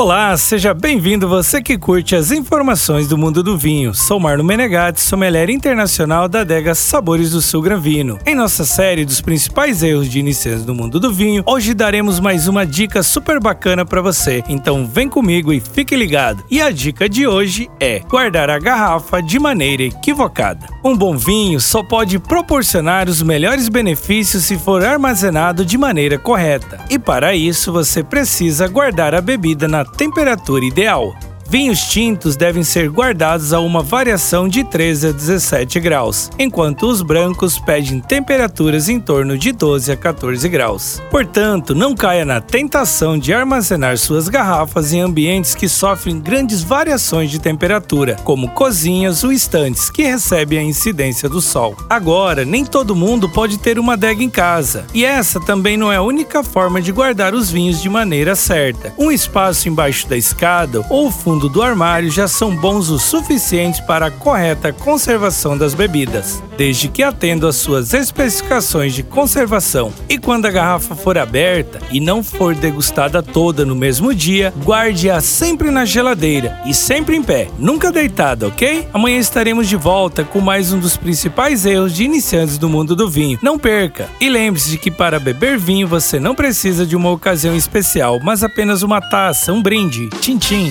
Olá, seja bem-vindo você que curte as informações do mundo do vinho. Sou Marno Menegatti, sommelier internacional da adega Sabores do Sul Gran Vino. Em nossa série dos principais erros de iniciantes do mundo do vinho, hoje daremos mais uma dica super bacana para você. Então vem comigo e fique ligado. E a dica de hoje é guardar a garrafa de maneira equivocada. Um bom vinho só pode proporcionar os melhores benefícios se for armazenado de maneira correta. E para isso você precisa guardar a bebida na temperatura ideal. Vinhos tintos devem ser guardados a uma variação de 13 a 17 graus, enquanto os brancos pedem temperaturas em torno de 12 a 14 graus. Portanto, não caia na tentação de armazenar suas garrafas em ambientes que sofrem grandes variações de temperatura, como cozinhas ou estantes que recebem a incidência do sol. Agora, nem todo mundo pode ter uma adega em casa, e essa também não é a única forma de guardar os vinhos de maneira certa. Um espaço embaixo da escada ou fundo fundo do armário já são bons o suficiente para a correta conservação das bebidas, desde que atendo às suas especificações de conservação. E quando a garrafa for aberta e não for degustada toda no mesmo dia, guarde-a sempre na geladeira e sempre em pé, nunca deitada, ok? Amanhã estaremos de volta com mais um dos principais erros de iniciantes do mundo do vinho. Não perca! E lembre-se de que para beber vinho você não precisa de uma ocasião especial, mas apenas uma taça, um brinde. Tchim, tchim.